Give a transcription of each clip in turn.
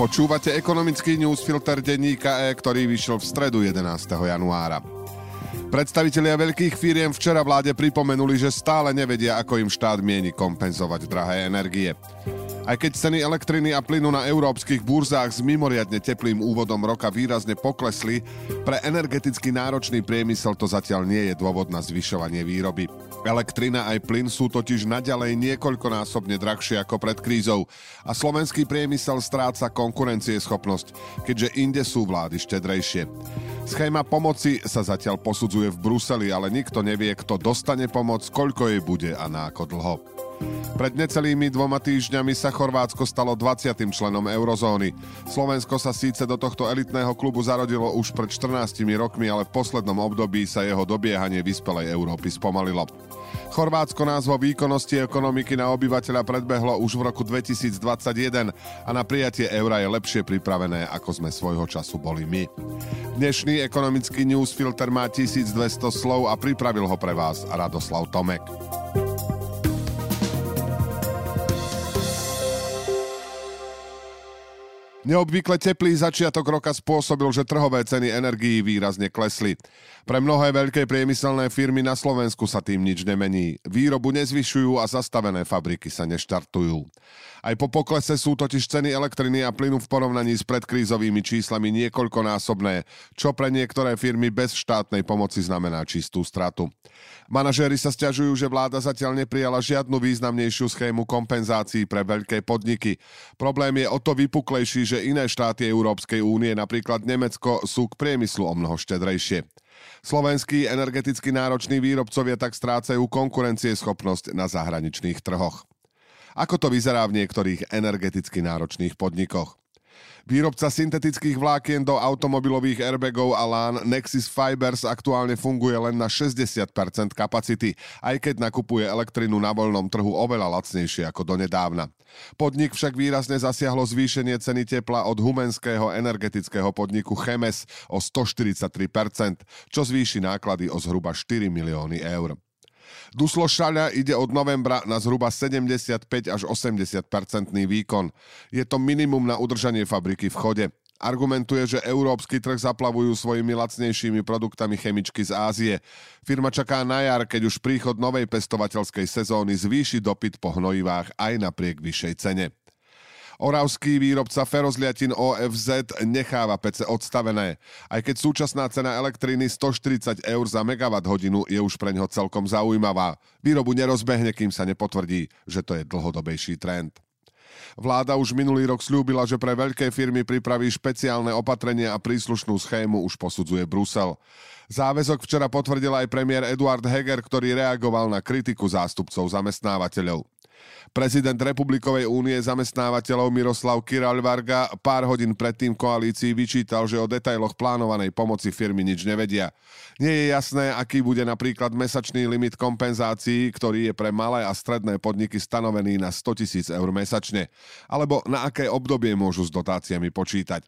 Počúvate ekonomický newsfilter denníka E, ktorý vyšiel v stredu 11. januára. Predstavitelia veľkých firiem včera vláde pripomenuli, že stále nevedia, ako im štát mieni kompenzovať drahé energie. Aj keď ceny elektriny a plynu na európskych burzách s mimoriadne teplým úvodom roka výrazne poklesli, pre energeticky náročný priemysel to zatiaľ nie je dôvod na zvyšovanie výroby. Elektrina aj plyn sú totiž naďalej niekoľkonásobne drahšie ako pred krízou a slovenský priemysel stráca konkurencieschopnosť, keďže inde sú vlády štedrejšie. Schéma pomoci sa zatiaľ posudzuje v Bruseli, ale nikto nevie, kto dostane pomoc, koľko jej bude a na ako dlho. Pred necelými dvoma týždňami sa Chorvátsko stalo 20. členom eurozóny. Slovensko sa síce do tohto elitného klubu zarodilo už pred 14 rokmi, ale v poslednom období sa jeho dobiehanie vyspelej Európy spomalilo. Chorvátsko nás vo výkonnosti ekonomiky na obyvateľa predbehlo už v roku 2021 a na prijatie eura je lepšie pripravené, ako sme svojho času boli my. Dnešný ekonomický newsfilter má 1200 slov a pripravil ho pre vás Radoslav Tomek. Neobvykle teplý začiatok roka spôsobil, že trhové ceny energií výrazne klesli. Pre mnohé veľké priemyselné firmy na Slovensku sa tým nič nemení. Výrobu nezvyšujú a zastavené fabriky sa neštartujú. Aj po poklese sú totiž ceny elektriny a plynu v porovnaní s predkrízovými číslami niekoľkonásobné, čo pre niektoré firmy bez štátnej pomoci znamená čistú stratu. Manažéri sa stiažujú, že vláda zatiaľ neprijala žiadnu významnejšiu schému kompenzácií pre veľké podniky. Problém je o to vypuklejší, že iné štáty Európskej únie, napríklad Nemecko, sú k priemyslu o mnoho štedrejšie. Slovenskí energeticky nároční výrobcovia tak strácajú konkurencieschopnosť na zahraničných trhoch. Ako to vyzerá v niektorých energeticky náročných podnikoch? Výrobca syntetických vlákien do automobilových airbagov a lán Nexus Fibers aktuálne funguje len na 60% kapacity, aj keď nakupuje elektrinu na voľnom trhu oveľa lacnejšie ako donedávna. Podnik však výrazne zasiahlo zvýšenie ceny tepla od humenského energetického podniku Chemes o 143%, čo zvýši náklady o zhruba 4 milióny eur. Duslo Šaľa ide od novembra na zhruba 75 až 80 percentný výkon. Je to minimum na udržanie fabriky v chode. Argumentuje, že európsky trh zaplavujú svojimi lacnejšími produktami chemičky z Ázie. Firma čaká na jar, keď už príchod novej pestovateľskej sezóny zvýši dopyt po hnojivách aj napriek vyššej cene. Oravský výrobca ferozliatin OFZ necháva pece odstavené. Aj keď súčasná cena elektriny 140 eur za megawatt hodinu je už pre ňo celkom zaujímavá. Výrobu nerozbehne, kým sa nepotvrdí, že to je dlhodobejší trend. Vláda už minulý rok slúbila, že pre veľké firmy pripraví špeciálne opatrenia a príslušnú schému už posudzuje Brusel. Záväzok včera potvrdil aj premiér Eduard Heger, ktorý reagoval na kritiku zástupcov zamestnávateľov. Prezident Republikovej únie zamestnávateľov Miroslav Varga pár hodín predtým koalícii vyčítal, že o detailoch plánovanej pomoci firmy nič nevedia. Nie je jasné, aký bude napríklad mesačný limit kompenzácií, ktorý je pre malé a stredné podniky stanovený na 100 tisíc eur mesačne, alebo na aké obdobie môžu s dotáciami počítať.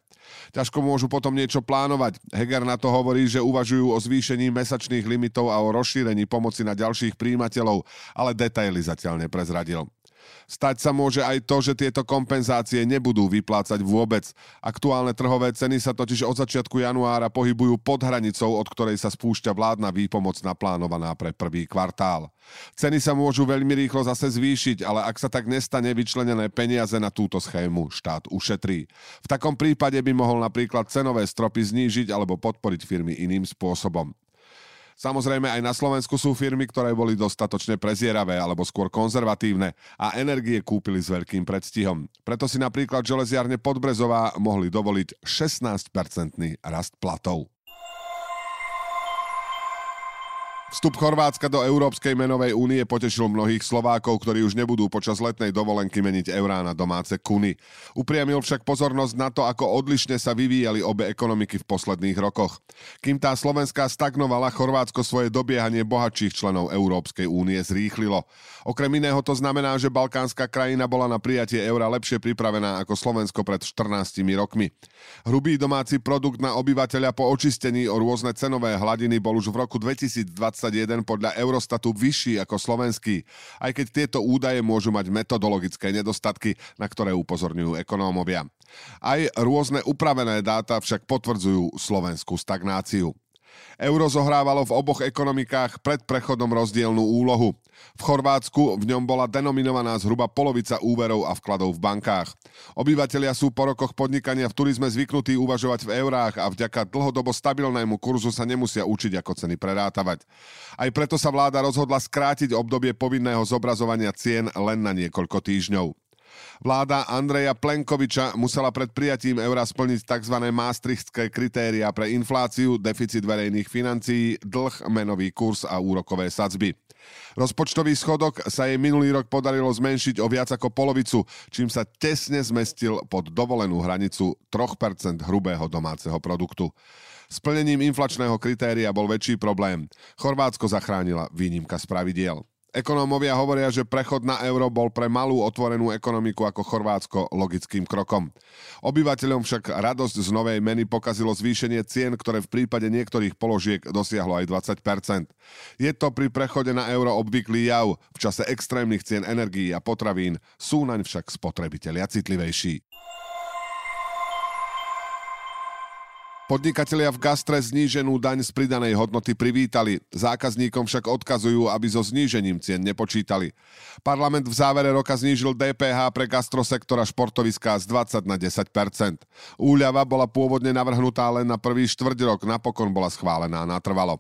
Ťažko môžu potom niečo plánovať. Heger na to hovorí, že uvažujú o zvýšení mesačných limitov a o rozšírení pomoci na ďalších príjimateľov, ale detaily zatiaľ neprezradil. Stať sa môže aj to, že tieto kompenzácie nebudú vyplácať vôbec. Aktuálne trhové ceny sa totiž od začiatku januára pohybujú pod hranicou, od ktorej sa spúšťa vládna výpomoc naplánovaná pre prvý kvartál. Ceny sa môžu veľmi rýchlo zase zvýšiť, ale ak sa tak nestane, vyčlenené peniaze na túto schému štát ušetrí. V takom prípade by mohol napríklad cenové stropy znížiť alebo podporiť firmy iným spôsobom. Samozrejme aj na Slovensku sú firmy, ktoré boli dostatočne prezieravé alebo skôr konzervatívne a energie kúpili s veľkým predstihom. Preto si napríklad železiarne Podbrezová mohli dovoliť 16-percentný rast platov. Vstup Chorvátska do Európskej menovej únie potešil mnohých Slovákov, ktorí už nebudú počas letnej dovolenky meniť eurá na domáce kuny. Upriamil však pozornosť na to, ako odlišne sa vyvíjali obe ekonomiky v posledných rokoch. Kým tá slovenská stagnovala, Chorvátsko svoje dobiehanie bohatších členov Európskej únie zrýchlilo. Okrem iného to znamená, že balkánska krajina bola na prijatie eura lepšie pripravená ako Slovensko pred 14 rokmi. Hrubý domáci produkt na obyvateľa po očistení o rôzne cenové hladiny bol už v roku 2020 2021 podľa Eurostatu vyšší ako slovenský, aj keď tieto údaje môžu mať metodologické nedostatky, na ktoré upozorňujú ekonómovia. Aj rôzne upravené dáta však potvrdzujú slovenskú stagnáciu. Euro zohrávalo v oboch ekonomikách pred prechodom rozdielnú úlohu. V Chorvátsku v ňom bola denominovaná zhruba polovica úverov a vkladov v bankách. Obyvatelia sú po rokoch podnikania v turizme zvyknutí uvažovať v eurách a vďaka dlhodobo stabilnému kurzu sa nemusia učiť, ako ceny prerátavať. Aj preto sa vláda rozhodla skrátiť obdobie povinného zobrazovania cien len na niekoľko týždňov. Vláda Andreja Plenkoviča musela pred prijatím eura splniť tzv. maastrichtské kritéria pre infláciu, deficit verejných financií, dlh, menový kurz a úrokové sadzby. Rozpočtový schodok sa jej minulý rok podarilo zmenšiť o viac ako polovicu, čím sa tesne zmestil pod dovolenú hranicu 3% hrubého domáceho produktu. Splnením inflačného kritéria bol väčší problém. Chorvátsko zachránila výnimka z pravidiel. Ekonómovia hovoria, že prechod na euro bol pre malú otvorenú ekonomiku ako Chorvátsko logickým krokom. Obyvateľom však radosť z novej meny pokazilo zvýšenie cien, ktoré v prípade niektorých položiek dosiahlo aj 20%. Je to pri prechode na euro obvyklý jav. V čase extrémnych cien energií a potravín sú naň však spotrebitelia citlivejší. Podnikatelia v gastre zníženú daň z pridanej hodnoty privítali. Zákazníkom však odkazujú, aby so znížením cien nepočítali. Parlament v závere roka znížil DPH pre gastrosektor a športoviská z 20 na 10% Úľava bola pôvodne navrhnutá len na prvý štvrť rok, napokon bola schválená natrvalo.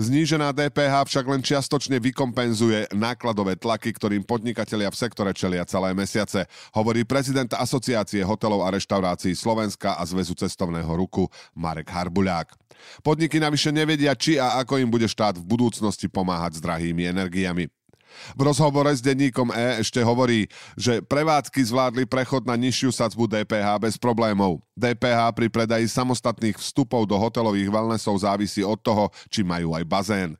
Znížená DPH však len čiastočne vykompenzuje nákladové tlaky, ktorým podnikatelia v sektore čelia celé mesiace, hovorí prezident Asociácie hotelov a reštaurácií Slovenska a Zväzu cestovného ruku Marek Harbuľák. Podniky navyše nevedia, či a ako im bude štát v budúcnosti pomáhať s drahými energiami. V rozhovore s denníkom E ešte hovorí, že prevádzky zvládli prechod na nižšiu sadzbu DPH bez problémov. DPH pri predaji samostatných vstupov do hotelových wellnessov závisí od toho, či majú aj bazén.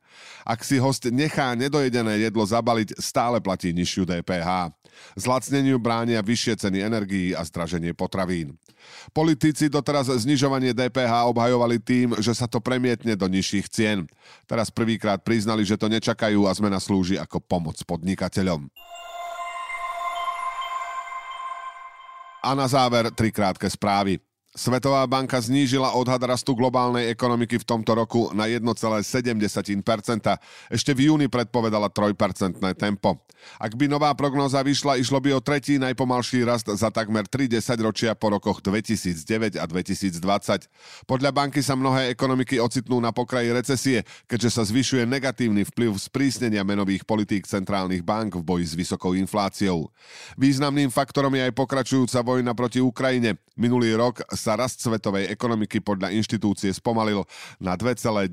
Ak si host nechá nedojedené jedlo zabaliť, stále platí nižšiu DPH. Zlacneniu bránia vyššie ceny energií a zdraženie potravín. Politici doteraz znižovanie DPH obhajovali tým, že sa to premietne do nižších cien. Teraz prvýkrát priznali, že to nečakajú a zmena slúži ako pomoc podnikateľom. A na záver tri krátke správy. Svetová banka znížila odhad rastu globálnej ekonomiky v tomto roku na 1,7%. Ešte v júni predpovedala 3% tempo. Ak by nová prognóza vyšla, išlo by o tretí najpomalší rast za takmer 3 ročia po rokoch 2009 a 2020. Podľa banky sa mnohé ekonomiky ocitnú na pokraji recesie, keďže sa zvyšuje negatívny vplyv sprísnenia menových politík centrálnych bank v boji s vysokou infláciou. Významným faktorom je aj pokračujúca vojna proti Ukrajine. Minulý rok sa rast svetovej ekonomiky podľa inštitúcie spomalil na 2,9%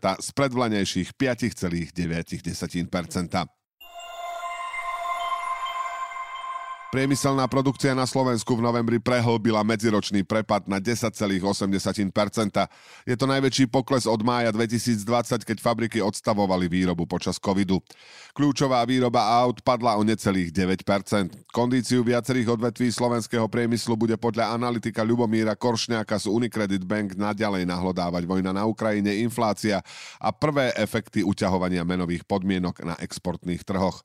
z predvlanejších 5,9%. Priemyselná produkcia na Slovensku v novembri prehlbila medziročný prepad na 10,8%. Je to najväčší pokles od mája 2020, keď fabriky odstavovali výrobu počas covidu. Kľúčová výroba aut padla o necelých 9%. Kondíciu viacerých odvetví slovenského priemyslu bude podľa analytika Ľubomíra Koršňáka z Unicredit Bank naďalej nahlodávať vojna na Ukrajine, inflácia a prvé efekty uťahovania menových podmienok na exportných trhoch.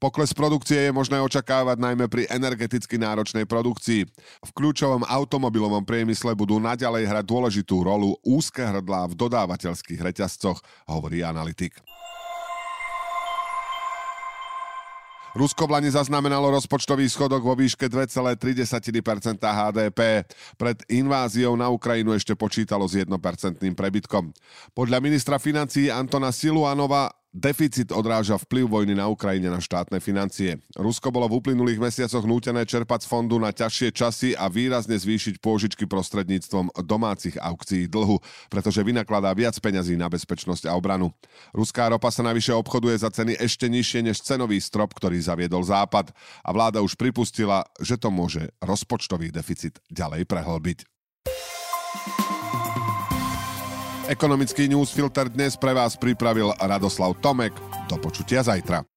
Pokles produkcie je možné očakávať najmä pri energeticky náročnej produkcii. V kľúčovom automobilovom priemysle budú naďalej hrať dôležitú rolu úzke hrdlá v dodávateľských reťazcoch, hovorí analytik. Rusko v Lani zaznamenalo rozpočtový schodok vo výške 2,3% HDP. Pred inváziou na Ukrajinu ešte počítalo s 1% prebytkom. Podľa ministra financií Antona Siluanova Deficit odráža vplyv vojny na Ukrajine na štátne financie. Rusko bolo v uplynulých mesiacoch nútené čerpať z fondu na ťažšie časy a výrazne zvýšiť pôžičky prostredníctvom domácich aukcií dlhu, pretože vynakladá viac peňazí na bezpečnosť a obranu. Ruská ropa sa navyše obchoduje za ceny ešte nižšie než cenový strop, ktorý zaviedol Západ a vláda už pripustila, že to môže rozpočtový deficit ďalej prehlbiť. Ekonomický newsfilter dnes pre vás pripravil Radoslav Tomek. Do počutia zajtra.